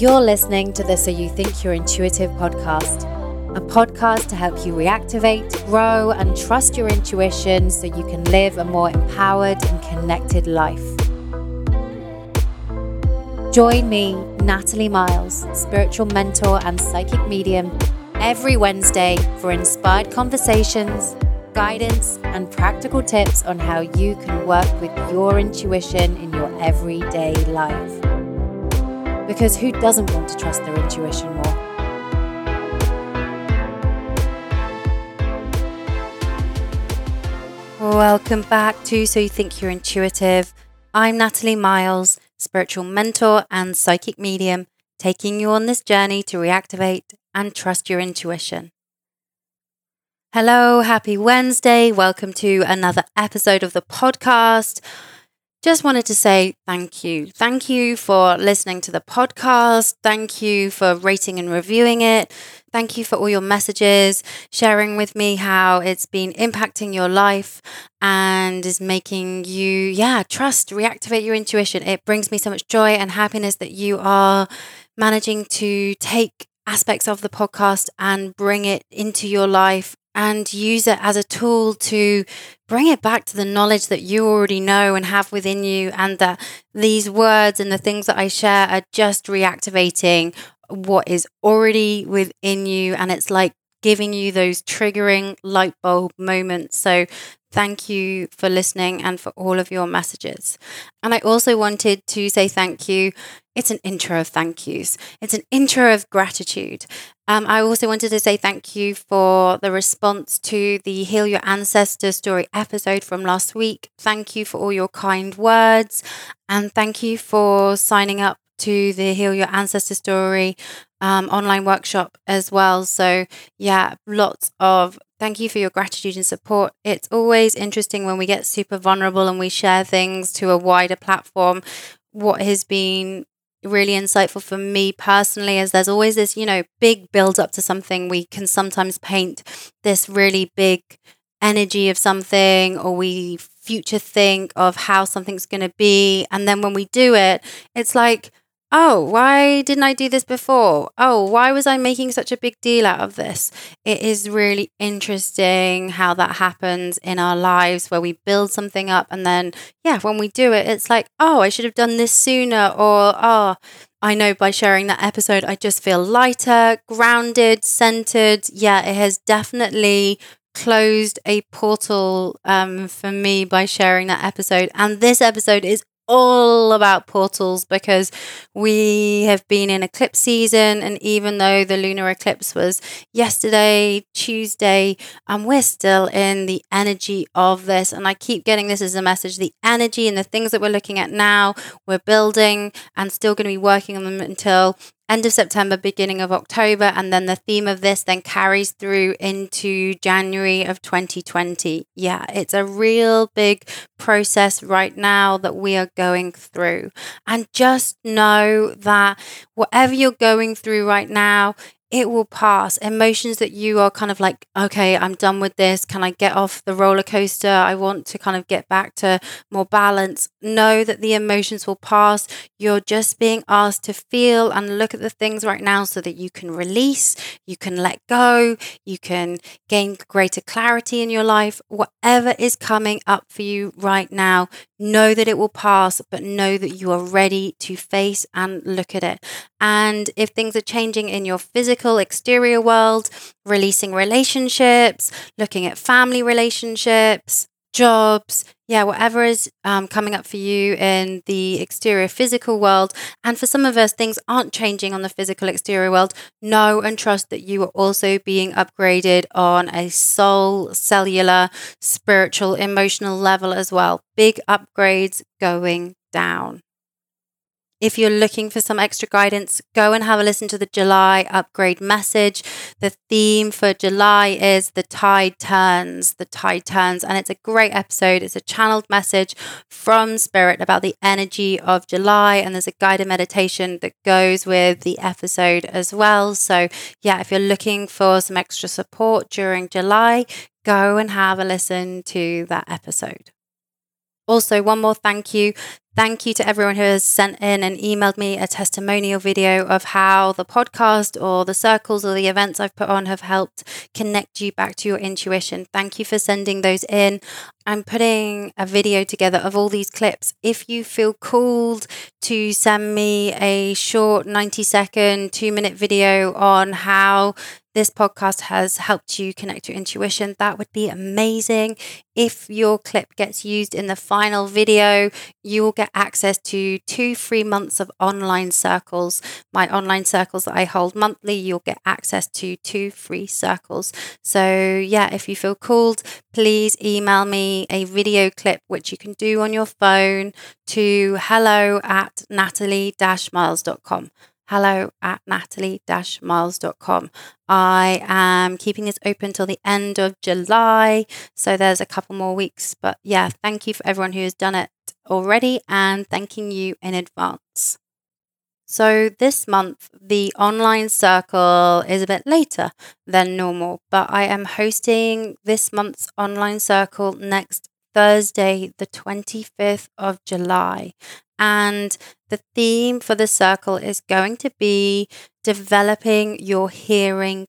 You're listening to the So You Think You're Intuitive podcast, a podcast to help you reactivate, grow, and trust your intuition so you can live a more empowered and connected life. Join me, Natalie Miles, spiritual mentor and psychic medium, every Wednesday for inspired conversations, guidance, and practical tips on how you can work with your intuition in your everyday life. Because who doesn't want to trust their intuition more? Welcome back to So You Think You're Intuitive. I'm Natalie Miles, spiritual mentor and psychic medium, taking you on this journey to reactivate and trust your intuition. Hello, happy Wednesday. Welcome to another episode of the podcast. Just wanted to say thank you. Thank you for listening to the podcast. Thank you for rating and reviewing it. Thank you for all your messages, sharing with me how it's been impacting your life and is making you, yeah, trust, reactivate your intuition. It brings me so much joy and happiness that you are managing to take aspects of the podcast and bring it into your life and use it as a tool to bring it back to the knowledge that you already know and have within you, and that these words and the things that I share are just reactivating what is already within you. And it's like giving you those triggering light bulb moments. So, thank you for listening and for all of your messages. And I also wanted to say thank you. It's an intro of thank yous, it's an intro of gratitude. Um, I also wanted to say thank you for the response to the Heal Your Ancestor story episode from last week. Thank you for all your kind words. And thank you for signing up to the Heal Your Ancestor Story um, online workshop as well. So, yeah, lots of thank you for your gratitude and support. It's always interesting when we get super vulnerable and we share things to a wider platform. What has been really insightful for me personally is there's always this, you know, big build up to something. We can sometimes paint this really big energy of something or we future think of how something's going to be. And then when we do it, it's like, oh, why didn't I do this before? Oh, why was I making such a big deal out of this? It is really interesting how that happens in our lives where we build something up and then, yeah, when we do it, it's like, oh, I should have done this sooner, or oh, I know by sharing that episode, I just feel lighter, grounded, centered. Yeah, it has definitely closed a portal um, for me by sharing that episode. And this episode is all about portals because we have been in eclipse season. And even though the lunar eclipse was yesterday, Tuesday, and we're still in the energy of this. And I keep getting this as a message the energy and the things that we're looking at now, we're building and still going to be working on them until end of September, beginning of October, and then the theme of this then carries through into January of 2020. Yeah, it's a real big process right now that we are going through. And just know that whatever you're going through right now, it will pass. Emotions that you are kind of like, okay, I'm done with this. Can I get off the roller coaster? I want to kind of get back to more balance. Know that the emotions will pass. You're just being asked to feel and look at the things right now so that you can release, you can let go, you can gain greater clarity in your life. Whatever is coming up for you right now, know that it will pass, but know that you are ready to face and look at it. And if things are changing in your physical, exterior world, releasing relationships, looking at family relationships, jobs, yeah, whatever is um, coming up for you in the exterior physical world. And for some of us, things aren't changing on the physical exterior world. Know and trust that you are also being upgraded on a soul, cellular, spiritual, emotional level as well. Big upgrades going down. If you're looking for some extra guidance, go and have a listen to the July upgrade message. The theme for July is the tide turns, the tide turns. And it's a great episode. It's a channeled message from Spirit about the energy of July. And there's a guided meditation that goes with the episode as well. So, yeah, if you're looking for some extra support during July, go and have a listen to that episode. Also, one more thank you. Thank you to everyone who has sent in and emailed me a testimonial video of how the podcast or the circles or the events I've put on have helped connect you back to your intuition. Thank you for sending those in. I'm putting a video together of all these clips. If you feel called to send me a short 90 second, two minute video on how this podcast has helped you connect your intuition, that would be amazing. If your clip gets used in the final video, you will get access to two free months of online circles. My online circles that I hold monthly, you'll get access to two free circles. So, yeah, if you feel called, please email me a video clip, which you can do on your phone, to hello at natalie miles.com hello at natalie miles.com. I am keeping this open till the end of July. So there's a couple more weeks. But yeah, thank you for everyone who has done it already and thanking you in advance. So this month, the online circle is a bit later than normal, but I am hosting this month's online circle next Thursday, the 25th of July. And the theme for the circle is going to be developing your hearing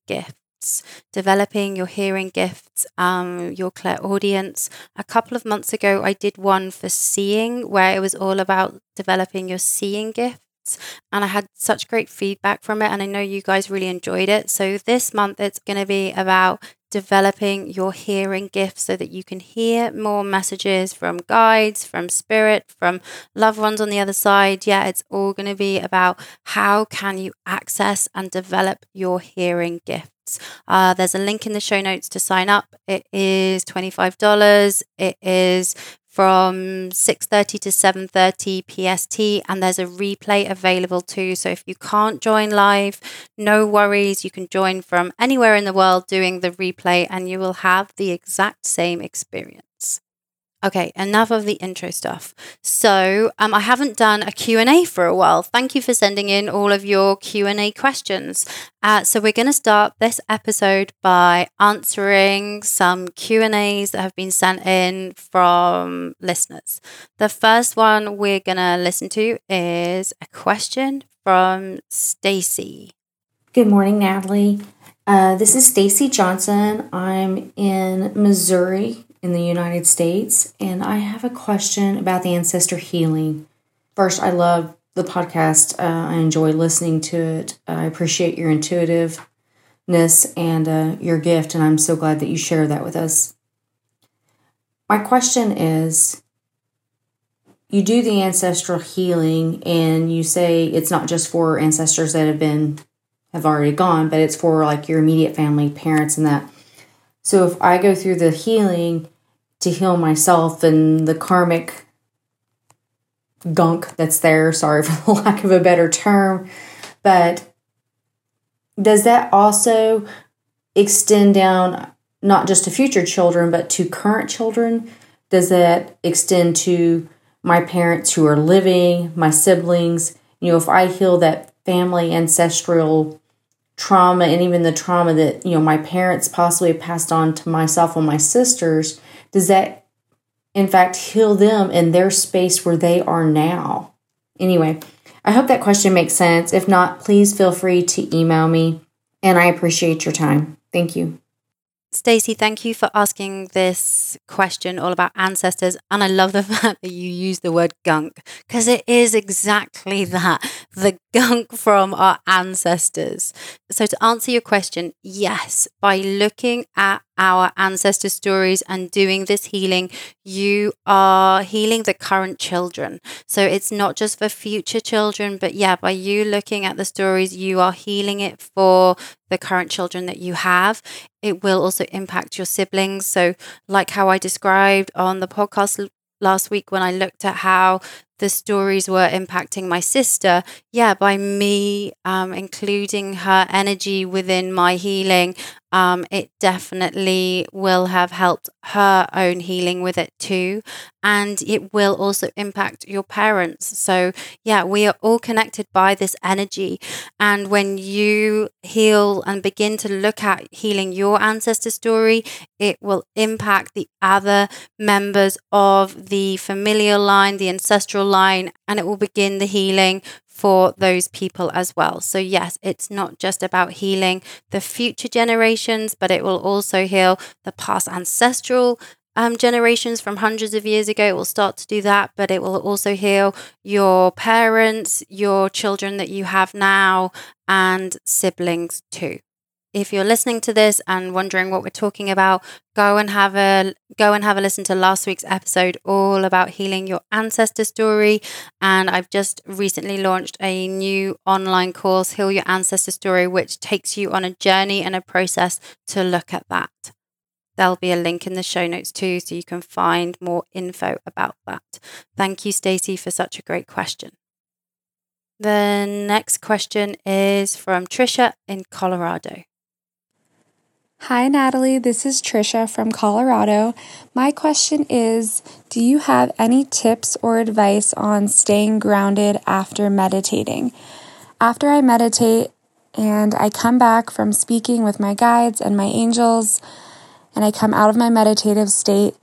gifts. Developing your hearing gifts, um, your clairaudience. A couple of months ago, I did one for seeing where it was all about developing your seeing gifts and I had such great feedback from it and I know you guys really enjoyed it. So this month it's going to be about developing your hearing gifts so that you can hear more messages from guides, from spirit, from loved ones on the other side. Yeah, it's all going to be about how can you access and develop your hearing gifts. Uh, there's a link in the show notes to sign up. It is $25. It is from 6:30 to 7:30 PST and there's a replay available too. So if you can't join live no worries. You can join from anywhere in the world doing the replay and you will have the exact same experience Okay, enough of the intro stuff. So, um, I haven't done a Q&A for a while. Thank you for sending in all of your Q&A questions. Uh, so we're going to start this episode by answering some Q&As that have been sent in from listeners. The first one we're going to listen to is a question from Stacy. Good morning, Natalie. Uh, this is Stacy Johnson. I'm in Missouri in the United States, and I have a question about the ancestor healing. First, I love the podcast. Uh, I enjoy listening to it. I appreciate your intuitiveness and uh, your gift, and I'm so glad that you share that with us. My question is you do the ancestral healing, and you say it's not just for ancestors that have been have already gone, but it's for like your immediate family, parents, and that. So if I go through the healing to heal myself and the karmic gunk that's there, sorry for the lack of a better term, but does that also extend down not just to future children, but to current children? Does that extend to my parents who are living, my siblings? You know, if I heal that family ancestral trauma and even the trauma that you know my parents possibly passed on to myself and my sisters does that in fact heal them in their space where they are now anyway i hope that question makes sense if not please feel free to email me and i appreciate your time thank you Stacey, thank you for asking this question all about ancestors. And I love the fact that you use the word gunk because it is exactly that the gunk from our ancestors. So, to answer your question, yes, by looking at our ancestor stories and doing this healing, you are healing the current children. So it's not just for future children, but yeah, by you looking at the stories, you are healing it for the current children that you have. It will also impact your siblings. So, like how I described on the podcast last week when I looked at how the stories were impacting my sister, yeah, by me um, including her energy within my healing, um, it definitely will have helped her own healing with it too. And it will also impact your parents. So, yeah, we are all connected by this energy. And when you heal and begin to look at healing your ancestor story, it will impact the other members of the familial line, the ancestral line and it will begin the healing for those people as well. So, yes, it's not just about healing the future generations, but it will also heal the past ancestral um, generations from hundreds of years ago. It will start to do that, but it will also heal your parents, your children that you have now, and siblings too if you're listening to this and wondering what we're talking about, go and have a go and have a listen to last week's episode all about healing your ancestor story. And I've just recently launched a new online course, Heal Your Ancestor Story, which takes you on a journey and a process to look at that. There'll be a link in the show notes too, so you can find more info about that. Thank you, Stacey, for such a great question. The next question is from Trisha in Colorado. Hi, Natalie. This is Trisha from Colorado. My question is Do you have any tips or advice on staying grounded after meditating? After I meditate and I come back from speaking with my guides and my angels, and I come out of my meditative state,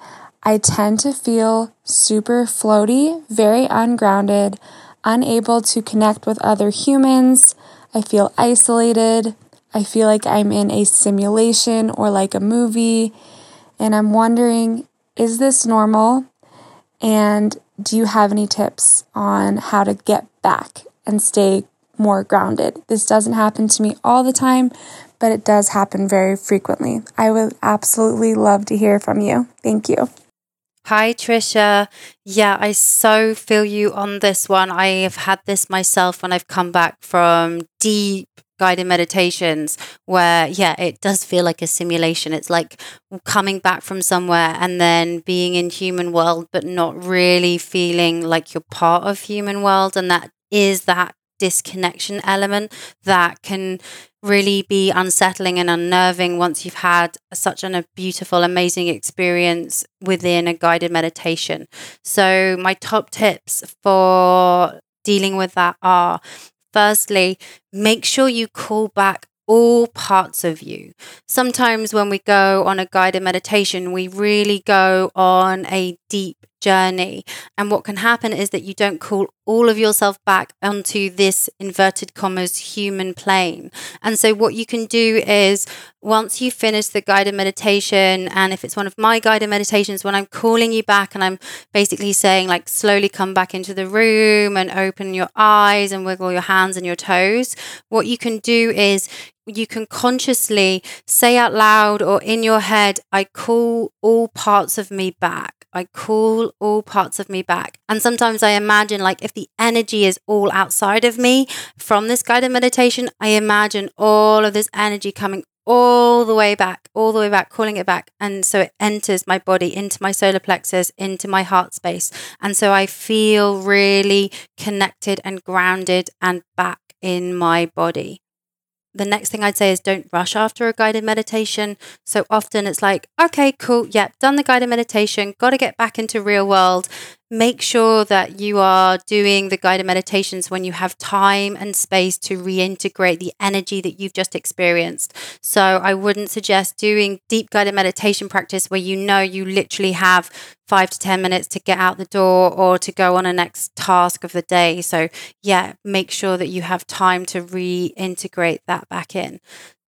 I tend to feel super floaty, very ungrounded, unable to connect with other humans. I feel isolated. I feel like I'm in a simulation or like a movie. And I'm wondering, is this normal? And do you have any tips on how to get back and stay more grounded? This doesn't happen to me all the time, but it does happen very frequently. I would absolutely love to hear from you. Thank you. Hi, Trisha. Yeah, I so feel you on this one. I have had this myself when I've come back from deep guided meditations where yeah it does feel like a simulation. It's like coming back from somewhere and then being in human world but not really feeling like you're part of human world. And that is that disconnection element that can really be unsettling and unnerving once you've had such an, a beautiful amazing experience within a guided meditation. So my top tips for dealing with that are Firstly, make sure you call back all parts of you. Sometimes when we go on a guided meditation, we really go on a deep journey. And what can happen is that you don't call all of yourself back onto this inverted commas human plane. And so, what you can do is once you finish the guided meditation, and if it's one of my guided meditations, when I'm calling you back and I'm basically saying, like, slowly come back into the room and open your eyes and wiggle your hands and your toes, what you can do is you can consciously say out loud or in your head, I call all parts of me back. I call all parts of me back. And sometimes I imagine, like, if the energy is all outside of me from this guided meditation, I imagine all of this energy coming all the way back, all the way back, calling it back. And so it enters my body, into my solar plexus, into my heart space. And so I feel really connected and grounded and back in my body the next thing I'd say is don't rush after a guided meditation. So often it's like, okay, cool, yeah, done the guided meditation, got to get back into real world make sure that you are doing the guided meditations when you have time and space to reintegrate the energy that you've just experienced. So I wouldn't suggest doing deep guided meditation practice where you know you literally have five to 10 minutes to get out the door or to go on a next task of the day. So, yeah, make sure that you have time to reintegrate that back in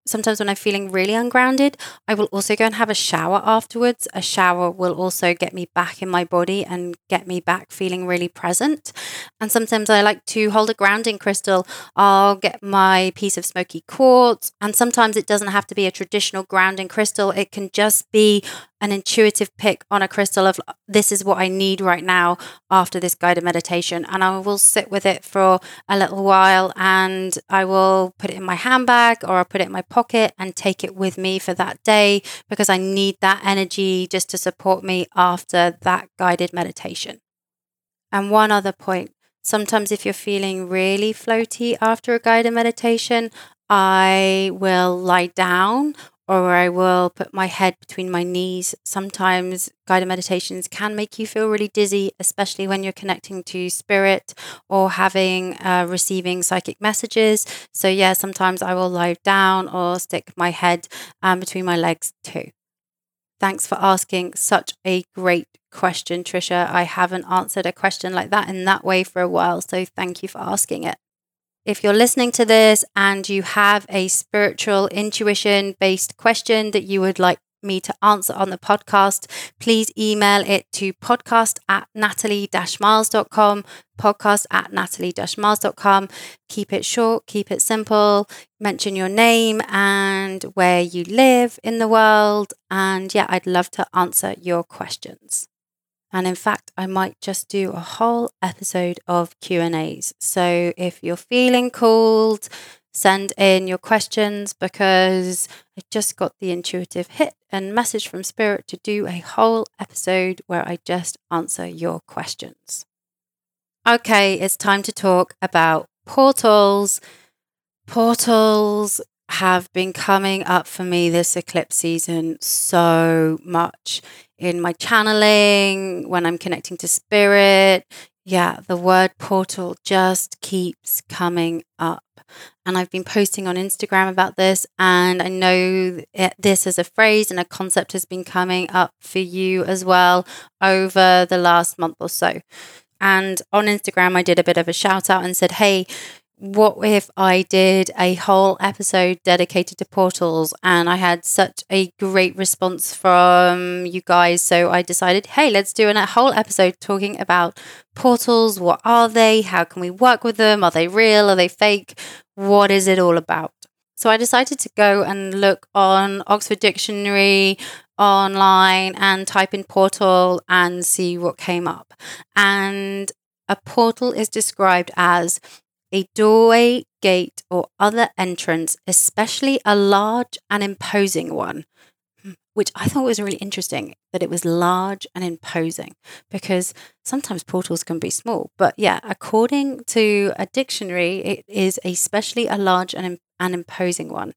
sometimes when I'm feeling really ungrounded, I will also go and have a shower afterwards. A shower will also get me back in my body and get me back feeling really present. And sometimes I like to hold a grounding crystal. I'll get my piece of smoky quartz. And sometimes it doesn't have to be a traditional grounding crystal, it can just be an intuitive pick on a crystal of this is what I need right now after this guided meditation. And I will sit with it for a little while and I will put it in my handbag or I'll put it in my pocket and take it with me for that day because I need that energy just to support me after that guided meditation. And one other point sometimes if you're feeling really floaty after a guided meditation, I will lie down or I will put my head between my knees. Sometimes guided meditations can make you feel really dizzy, especially when you're connecting to spirit or having uh, receiving psychic messages. So, yeah, sometimes I will lie down or stick my head um, between my legs too. Thanks for asking such a great question, Trisha. I haven't answered a question like that in that way for a while. So thank you for asking it. If you're listening to this and you have a spiritual intuition based question that you would like me to answer on the podcast, please email it to podcast at natalie-miles.com, podcast at natalie-miles.com. Keep it short, keep it simple, mention your name and where you live in the world. And yeah, I'd love to answer your questions. And in fact, I might just do a whole episode of Q&As. So if you're feeling called, send in your questions because I just got the intuitive hit and message from Spirit to do a whole episode where I just answer your questions. Okay, it's time to talk about portals. Portals have been coming up for me this eclipse season so much in my channeling, when I'm connecting to spirit. Yeah, the word portal just keeps coming up. And I've been posting on Instagram about this, and I know it, eh, this as a phrase and a concept has been coming up for you as well over the last month or so. And on Instagram, I did a bit of a shout out and said, Hey, what if I did a whole episode dedicated to portals? And I had such a great response from you guys. So I decided, hey, let's do a whole episode talking about portals. What are they? How can we work with them? Are they real? Are they fake? What is it all about? So I decided to go and look on Oxford Dictionary online and type in portal and see what came up. And a portal is described as a doorway, gate, or other entrance, especially a large and imposing one, hmm, which I thought was really interesting that it was large and imposing because sometimes portals can be small. But yeah, according to a dictionary, it is especially a large and, and imposing one.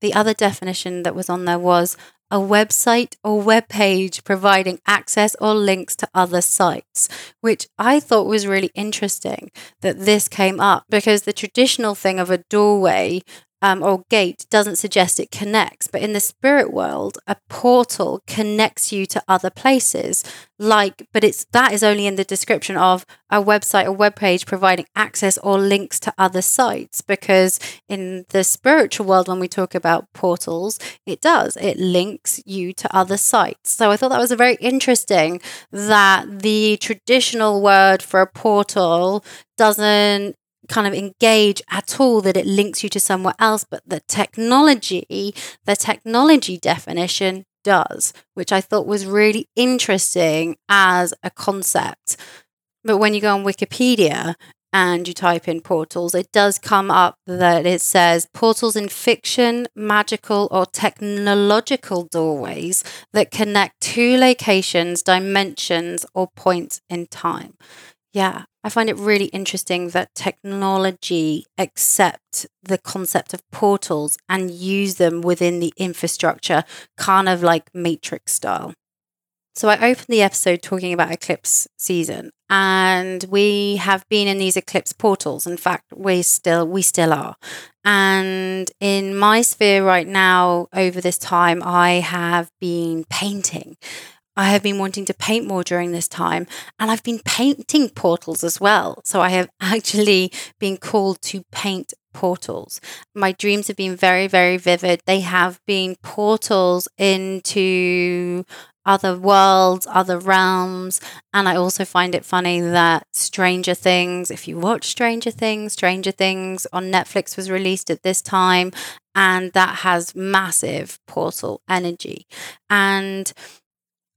The other definition that was on there was a website or web page providing access or links to other sites, which I thought was really interesting that this came up because the traditional thing of a doorway um, or gate doesn't suggest it connects. But in the spirit world, a portal connects you to other places. Like, but it's that is only in the description of a website or web page providing access or links to other sites. Because in the spiritual world, when we talk about portals, it does it links you to other sites. So I thought that was a very interesting that the traditional word for a portal doesn't kind of engage at all that it links you to somewhere else, but the technology, the technology definition does, which I thought was really interesting as a concept. But when you go on Wikipedia and you type in portals, it does come up that it says portals in fiction, magical, or technological doorways that connect two locations, dimensions, or points in time. Yeah, I find it really interesting that technology accept the concept of portals and use them within the infrastructure, kind of like Matrix style. So I opened the episode talking about eclipse season and we have been in these eclipse portals. In fact, we still we still are. And in my sphere right now over this time I have been painting I have been wanting to paint more during this time, and I've been painting portals as well. So I have actually been called to paint portals. My dreams have been very, very vivid. They have been portals into other worlds, other realms. And I also find it funny that Stranger Things, if you watch Stranger Things, Stranger Things on Netflix was released at this time, and that has massive portal energy. And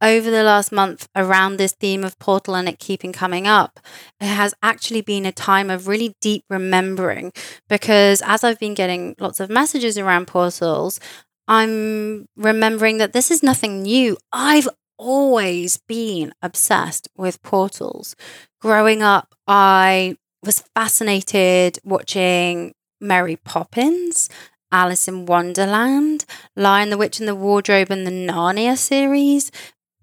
over the last month around this theme of portal and it keeping coming up, it has actually been a time of really deep remembering because as I've been getting lots of messages around portals, I'm remembering that this is nothing new. I've always been obsessed with portals. Growing up, I was fascinated watching Mary Poppins Alice in Wonderland, Lion the Witch and the Wardrobe, and the Narnia series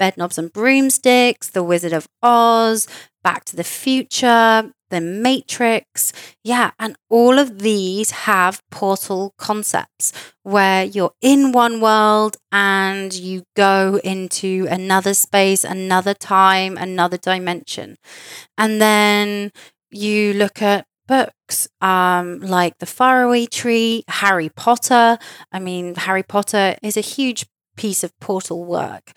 Bedknobs and Broomsticks, The Wizard of Oz, Back to the Future, The Matrix. Yeah, and all of these have portal concepts where you're in one world and you go into another space, another time, another dimension. And then you look at books um, like The Faraway Tree, Harry Potter. I mean, Harry Potter is a huge piece of portal work.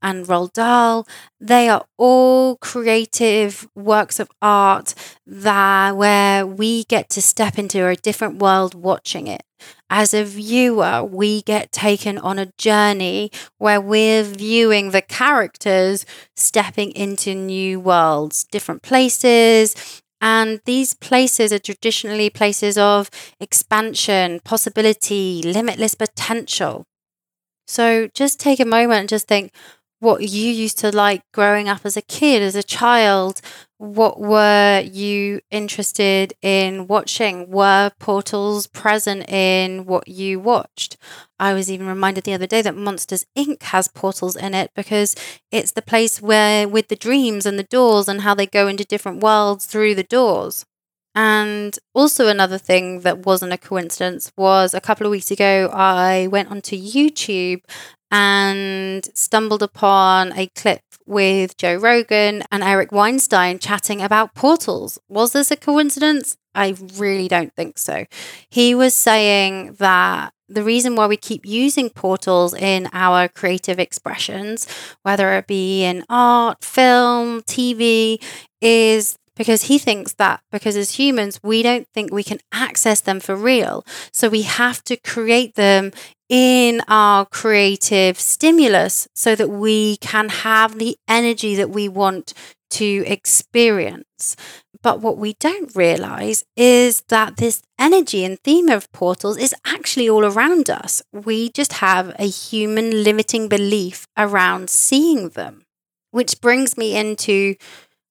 And Roald Dahl, they are all creative works of art that where we get to step into a different world watching it. As a viewer, we get taken on a journey where we're viewing the characters stepping into new worlds, different places, and these places are traditionally places of expansion, possibility, limitless potential. So just take a moment and just think what you used to like growing up as a kid, as a child. What were you interested in watching? Were portals present in what you watched? I was even reminded the other day that Monsters Inc. has portals in it because it's the place where, with the dreams and the doors and how they go into different worlds through the doors. And also, another thing that wasn't a coincidence was a couple of weeks ago, I went onto YouTube and stumbled upon a clip with Joe Rogan and Eric Weinstein chatting about portals. Was this a coincidence? I really don't think so. He was saying that the reason why we keep using portals in our creative expressions, whether it be in art, film, TV, is because he thinks that because as humans, we don't think we can access them for real. So we have to create them in our creative stimulus so that we can have the energy that we want to experience. But what we don't realize is that this energy and theme of portals is actually all around us. We just have a human limiting belief around seeing them, which brings me into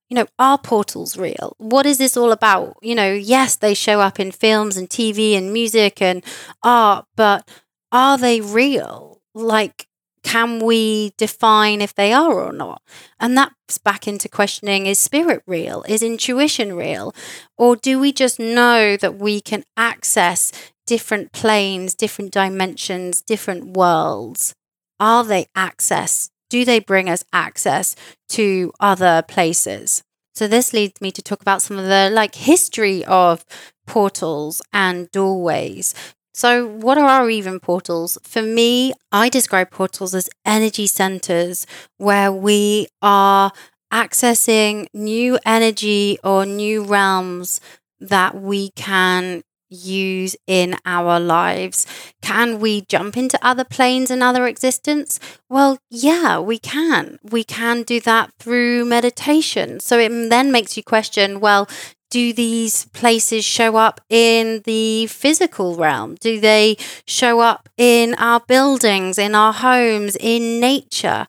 you know, are portals real? What is this all about? You know, yes, they show up in films and TV and music and art, but are they real? Like, can we define if they are or not? And that's back into questioning is spirit real? Is intuition real? Or do we just know that we can access different planes, different dimensions, different worlds? Are they access do they bring us access to other places? So this leads me to talk about some of the like history of portals and doorways. So, what are our even portals? For me, I describe portals as energy centers where we are accessing new energy or new realms that we can use in our lives. Can we jump into other planes and other existence? Well, yeah, we can. We can do that through meditation. So it then makes you question well, do these places show up in the physical realm? Do they show up in our buildings, in our homes, in nature?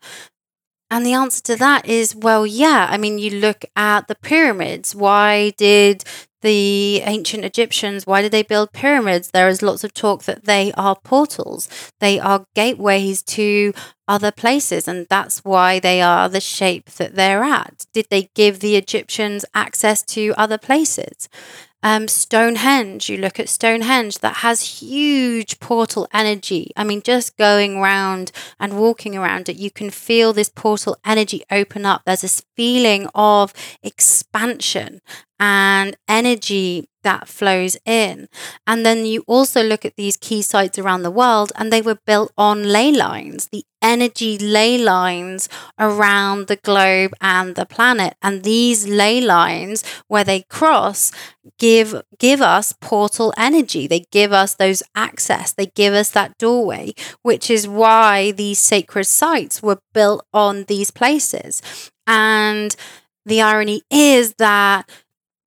And the answer to that is well, yeah. I mean, you look at the pyramids. Why did the ancient Egyptians, why did they build pyramids? There is lots of talk that they are portals, they are gateways to other places, and that's why they are the shape that they're at. Did they give the Egyptians access to other places? Um, Stonehenge, you look at Stonehenge, that has huge portal energy. I mean, just going around and walking around it, you can feel this portal energy open up. There's this feeling of expansion and energy that flows in. And then you also look at these key sites around the world, and they were built on ley lines, the energy ley lines around the globe and the planet. And these ley lines, where they cross, give give us portal energy. They give us those access. They give us that doorway, which is why these sacred sites were built on these places. And the irony is that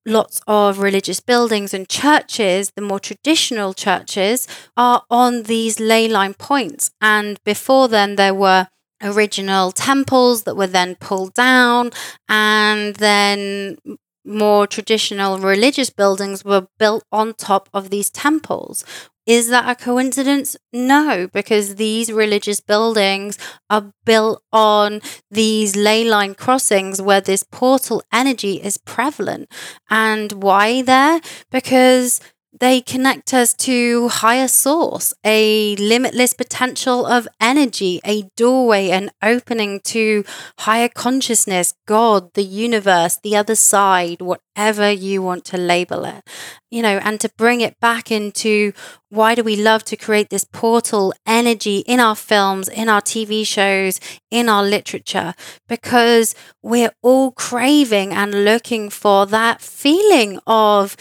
lots of religious buildings and churches, the more traditional churches, are on these ley line points. And before then, there were original temples that were then pulled down and then more traditional religious buildings were built on top of these temples. Is that a coincidence? No, because these religious buildings are built on these ley line crossings where this portal energy is prevalent. And why there? Because they connect us to higher source, a limitless potential of energy, a doorway, an opening to higher consciousness, God, the universe, the other side, whatever you want to label it. You know, and to bring it back into why do we love to create this portal energy in our films, in our TV shows, in our literature? Because we're all craving and looking for that feeling of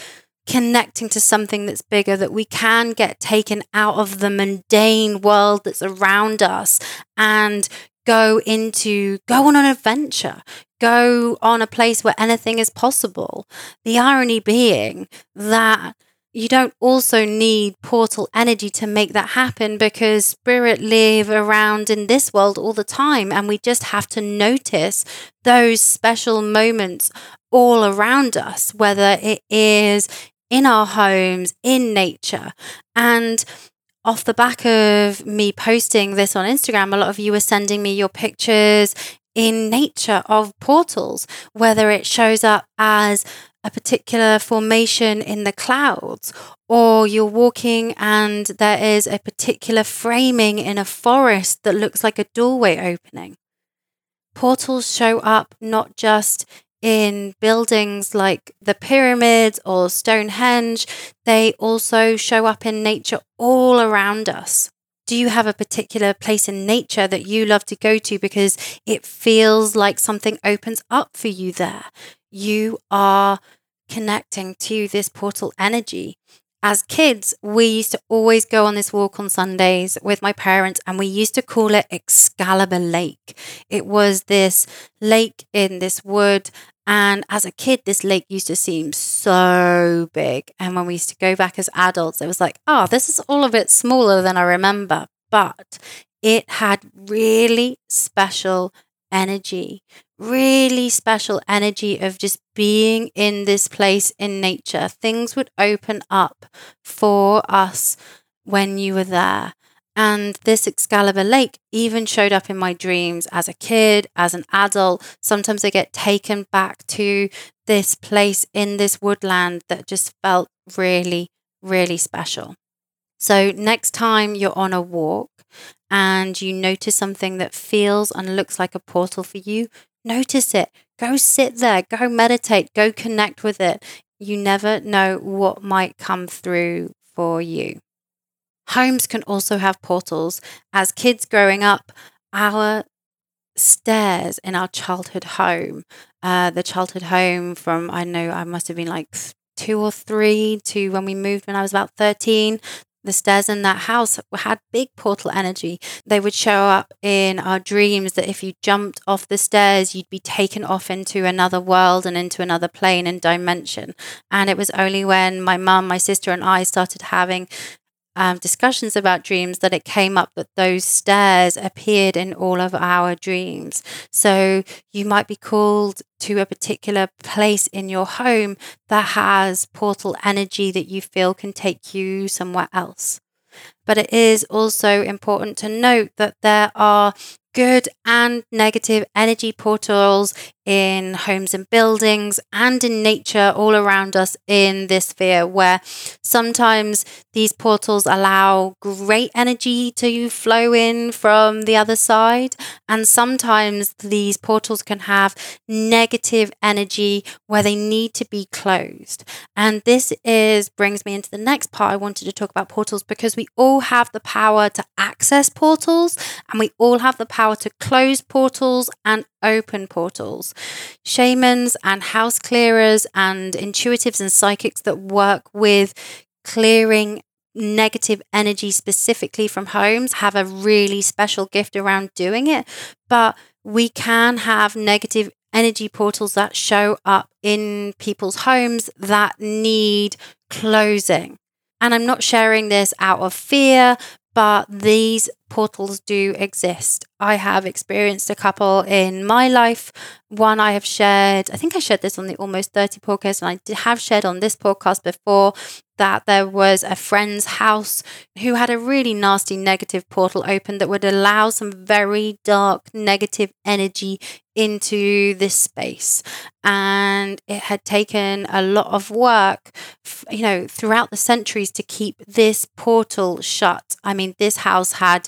connecting to something that's bigger, that we can get taken out of the mundane world that's around us and go into, go on an adventure, go on a place where anything is possible. The irony being that you don't also need portal energy to make that happen because spirit live around in this world all the time and we just have to notice those special moments all around us whether it is in our homes, in nature. And off the back of me posting this on Instagram, a lot of you are sending me your pictures in nature of portals, whether it shows up as a particular formation in the clouds, or you're walking and there is a particular framing in a forest that looks like a doorway opening. Portals show up not just in buildings like the pyramids or Stonehenge, they also show up in nature all around us. Do you have a particular place in nature that you love to go to because it feels like something opens up for you there? You are connecting to this portal energy. As kids, we used to always go on this walk on Sundays with my parents, and we used to call it Excalibur Lake. It was this lake in this wood, and as a kid, this lake used to seem so big. And when we used to go back as adults, it was like, oh, this is all a bit smaller than I remember. But it had really special energy, really special energy of just being in this place in nature. Things would open up for us when you were there. And this Excalibur Lake even showed up in my dreams as a kid, as an adult. Sometimes I get taken back to this place in this woodland that just felt really, really special. So, next time you're on a walk and you notice something that feels and looks like a portal for you, notice it. Go sit there, go meditate, go connect with it. You never know what might come through for you. Homes can also have portals. As kids growing up, our stairs in our childhood home, uh, the childhood home from, I know I must have been like two or three to when we moved when I was about 13. The stairs in that house had big portal energy. They would show up in our dreams that if you jumped off the stairs, you'd be taken off into another world and into another plane and dimension. And it was only when my mum, my sister, and I started having um, discussions about dreams that it came up that those stairs appeared in all of our dreams. So you might be called to a particular place in your home that has portal energy that you feel can take you somewhere else. But it is also important to note that there are good and negative energy portals in homes and buildings and in nature all around us in this sphere, where sometimes these portals allow great energy to flow in from the other side, and sometimes these portals can have negative energy where they need to be closed. And this is brings me into the next part I wanted to talk about portals because we all have the power to access portals and we all have the power to close portals and open portals. Shamans and house clearers and intuitives and psychics that work with clearing negative energy specifically from homes have a really special gift around doing it. But we can have negative energy portals that show up in people's homes that need closing. And I'm not sharing this out of fear, but these portals do exist. I have experienced a couple in my life. One I have shared, I think I shared this on the Almost 30 podcast, and I have shared on this podcast before that there was a friend's house who had a really nasty negative portal open that would allow some very dark negative energy into this space and it had taken a lot of work you know throughout the centuries to keep this portal shut i mean this house had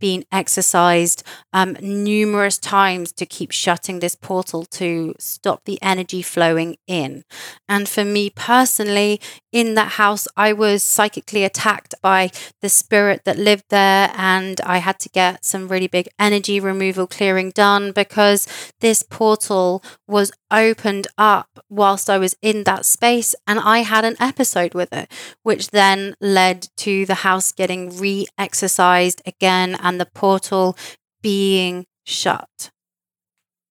been exorcised um, numerous times to keep shutting this portal to stop the energy flowing in. And for me personally in that house i was psychically attacked by the spirit that lived there and i had to get some really big energy removal clearing done because this portal was opened up whilst I was in that space, and I had an episode with it, which then led to the house getting re exercised again and the portal being shut.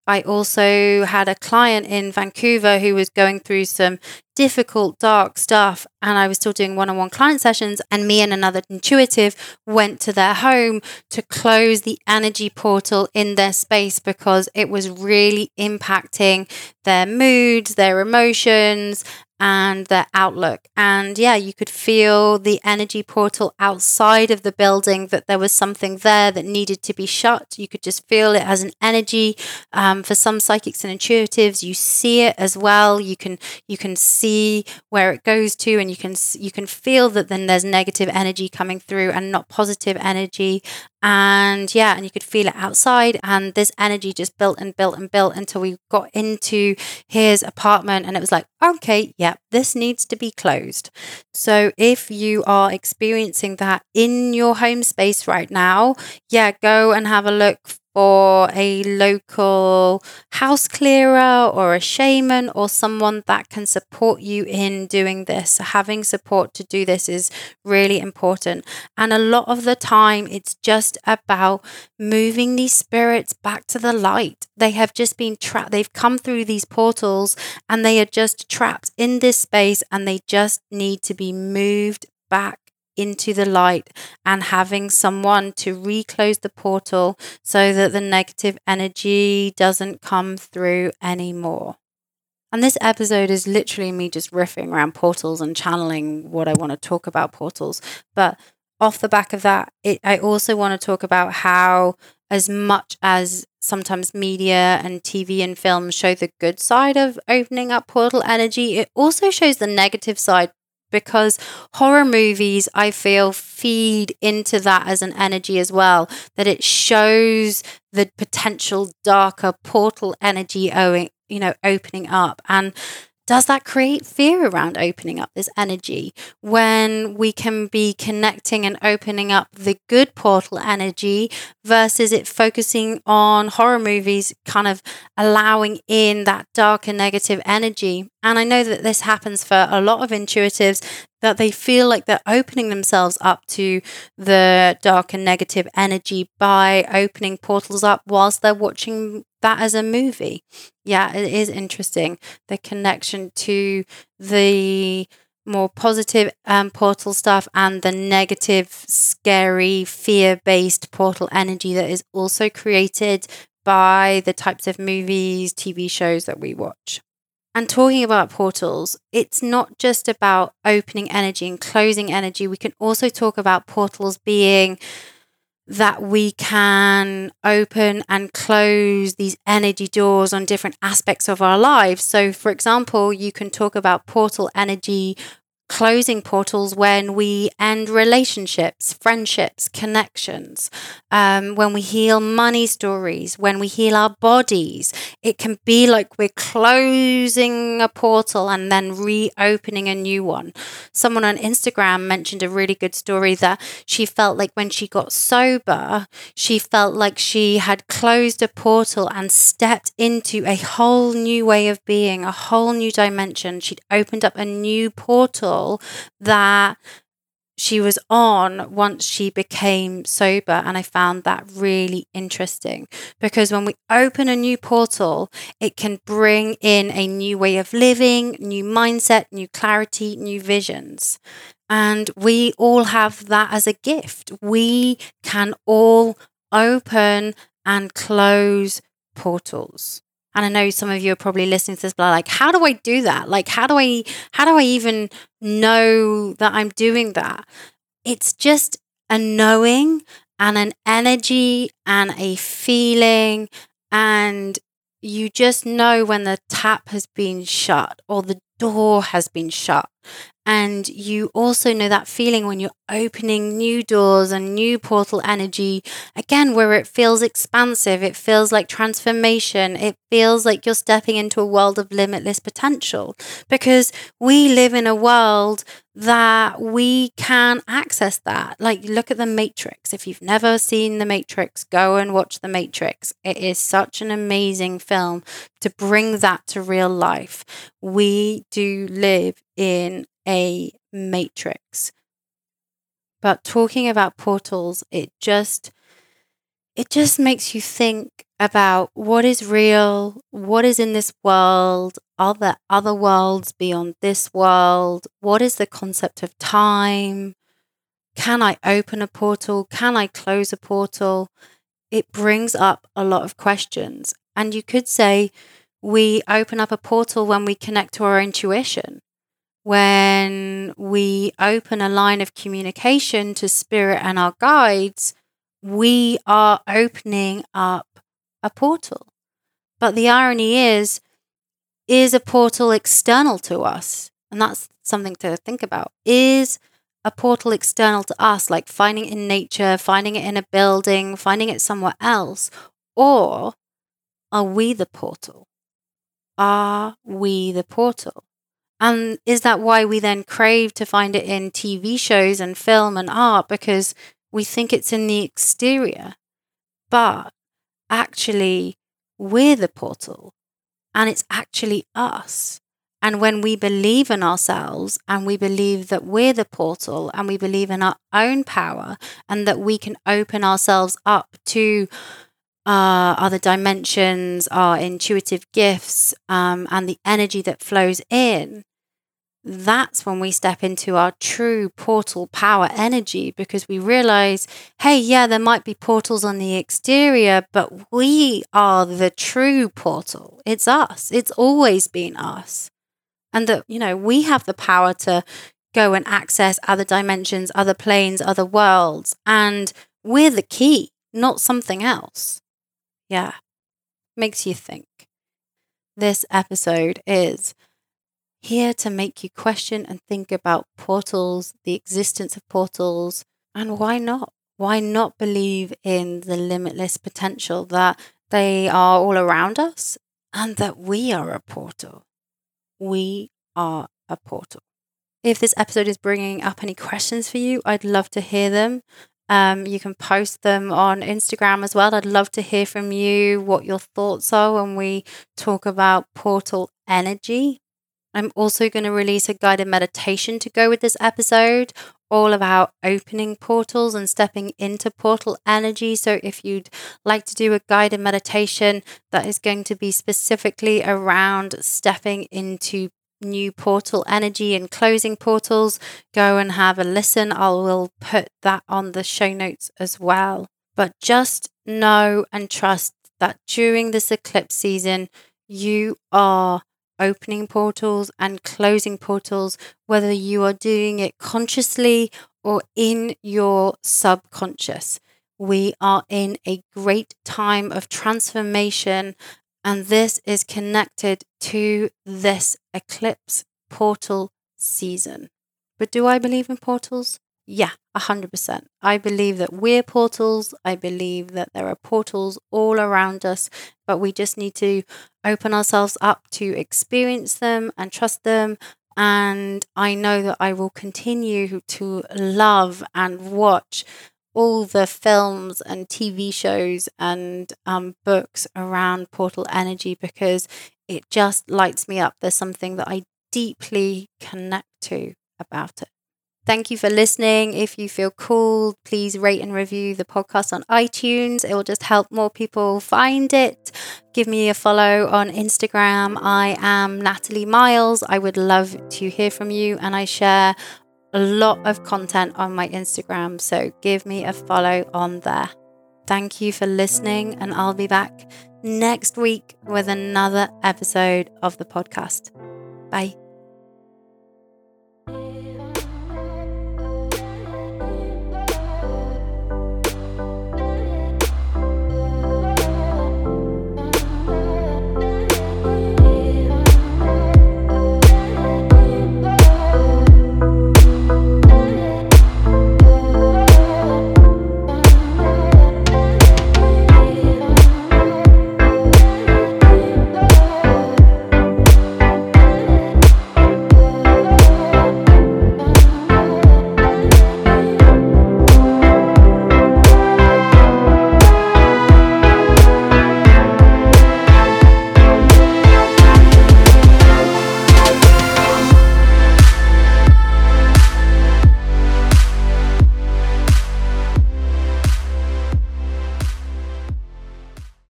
I also had a client in Vancouver who was going through some difficult, dark stuff. And I was still doing one on one client sessions. And me and another intuitive went to their home to close the energy portal in their space because it was really impacting their moods, their emotions, and their outlook. And yeah, you could feel the energy portal outside of the building that there was something there that needed to be shut. You could just feel it as an energy. Um, for some psychics and intuitives, you see it as well. You can you can see where it goes to, and you can you can feel that then there's negative energy coming through and not positive energy and yeah and you could feel it outside and this energy just built and built and built until we got into his apartment and it was like okay yeah this needs to be closed. So if you are experiencing that in your home space right now yeah go and have a look or a local house clearer or a shaman or someone that can support you in doing this. Having support to do this is really important. And a lot of the time, it's just about moving these spirits back to the light. They have just been trapped, they've come through these portals and they are just trapped in this space and they just need to be moved back into the light and having someone to reclose the portal so that the negative energy doesn't come through anymore. And this episode is literally me just riffing around portals and channeling what I want to talk about portals. But off the back of that, it, I also want to talk about how, as much as sometimes media and TV and film show the good side of opening up portal energy, it also shows the negative side because horror movies, I feel, feed into that as an energy as well, that it shows the potential darker portal energy owing, you know, opening up. And does that create fear around opening up this energy when we can be connecting and opening up the good portal energy versus it focusing on horror movies, kind of allowing in that dark and negative energy? And I know that this happens for a lot of intuitives that they feel like they're opening themselves up to the dark and negative energy by opening portals up whilst they're watching that as a movie. Yeah, it is interesting the connection to the more positive um, portal stuff and the negative, scary, fear based portal energy that is also created by the types of movies, TV shows that we watch. And talking about portals, it's not just about opening energy and closing energy. We can also talk about portals being that we can open and close these energy doors on different aspects of our lives. So, for example, you can talk about portal energy closing portals when we end relationships, friendships, connections, um, when we heal money stories, when we heal our bodies. It can be like we're closing a portal and then reopening a new one. Someone on Instagram mentioned a really good story that she felt like when she got sober, she felt like she had closed a portal and stepped into a whole new way of being, a whole new dimension. She'd opened up a new portal that she was on once she became sober. And I found that really interesting because when we open a new portal, it can bring in a new way of living, new mindset, new clarity, new visions. And we all have that as a gift. We can all open and close portals. And I know some of you are probably listening to this, but like, how do I do that? Like, how do I, how do I even know that I'm doing that? It's just a knowing and an energy and a feeling. And you just know when the tap has been shut or the door has been shut. And you also know that feeling when you're opening new doors and new portal energy, again, where it feels expansive, it feels like transformation, it feels like you're stepping into a world of limitless potential. Because we live in a world that we can access that. Like, look at The Matrix. If you've never seen The Matrix, go and watch The Matrix. It is such an amazing film to bring that to real life. We do live in a matrix. But talking about portals, it just it just makes you think about what is real, what is in this world, are there other worlds beyond this world? What is the concept of time? Can I open a portal? Can I close a portal? It brings up a lot of questions. And you could say we open up a portal when we connect to our intuition, when we open a line of communication to spirit and our guides, we are opening up a portal. But the irony is, is a portal external to us? And that's something to think about. Is a portal external to us, like finding it in nature, finding it in a building, finding it somewhere else? Or are we the portal? Are we the portal? And is that why we then crave to find it in TV shows and film and art? Because we think it's in the exterior. But actually, we're the portal and it's actually us. And when we believe in ourselves and we believe that we're the portal and we believe in our own power and that we can open ourselves up to uh, other dimensions, our intuitive gifts, um, and the energy that flows in, that's when we step into our true portal power energy because we realize, hey, yeah, there might be portals on the exterior, but we are the true portal. It's us, it's always been us. And that, you know, we have the power to go and access other dimensions, other planes, other worlds. And we're the key, not something else. Yeah, makes you think. This episode is here to make you question and think about portals, the existence of portals, and why not? Why not believe in the limitless potential that they are all around us and that we are a portal? We are a portal. If this episode is bringing up any questions for you, I'd love to hear them. Um, you can post them on Instagram as well. I'd love to hear from you what your thoughts are when we talk about portal energy I'm also going to release a guided meditation to go with this episode, all about opening portals and stepping into portal energy. So, if you'd like to do a guided meditation that is going to be specifically around stepping into new portal energy and closing portals, go and have a listen. I will put that on the show notes as well. But just know and trust that during this eclipse season, you are opening portals and closing portals, whether you are doing it consciously or in your subconscious. We are in a great time of transformation, and this is connected to this eclipse portal season. But do I believe in portals? Yeah, 100%. I believe that we're portals. I believe that there are portals all around us, but we just need to open ourselves up to experience them and trust them. And I know that I will continue to love and watch all the films and TV shows and um, books around portal energy because it just lights me up. There's something that I deeply connect to about it. Thank you for listening. If you feel cool, please rate and review the podcast on iTunes. It will just help more people find it. Give me a follow on Instagram. I am Natalie Miles. I would love to hear from you, and I share a lot of content on my Instagram. So give me a follow on there. Thank you for listening, and I'll be back next week with another episode of the podcast. Bye.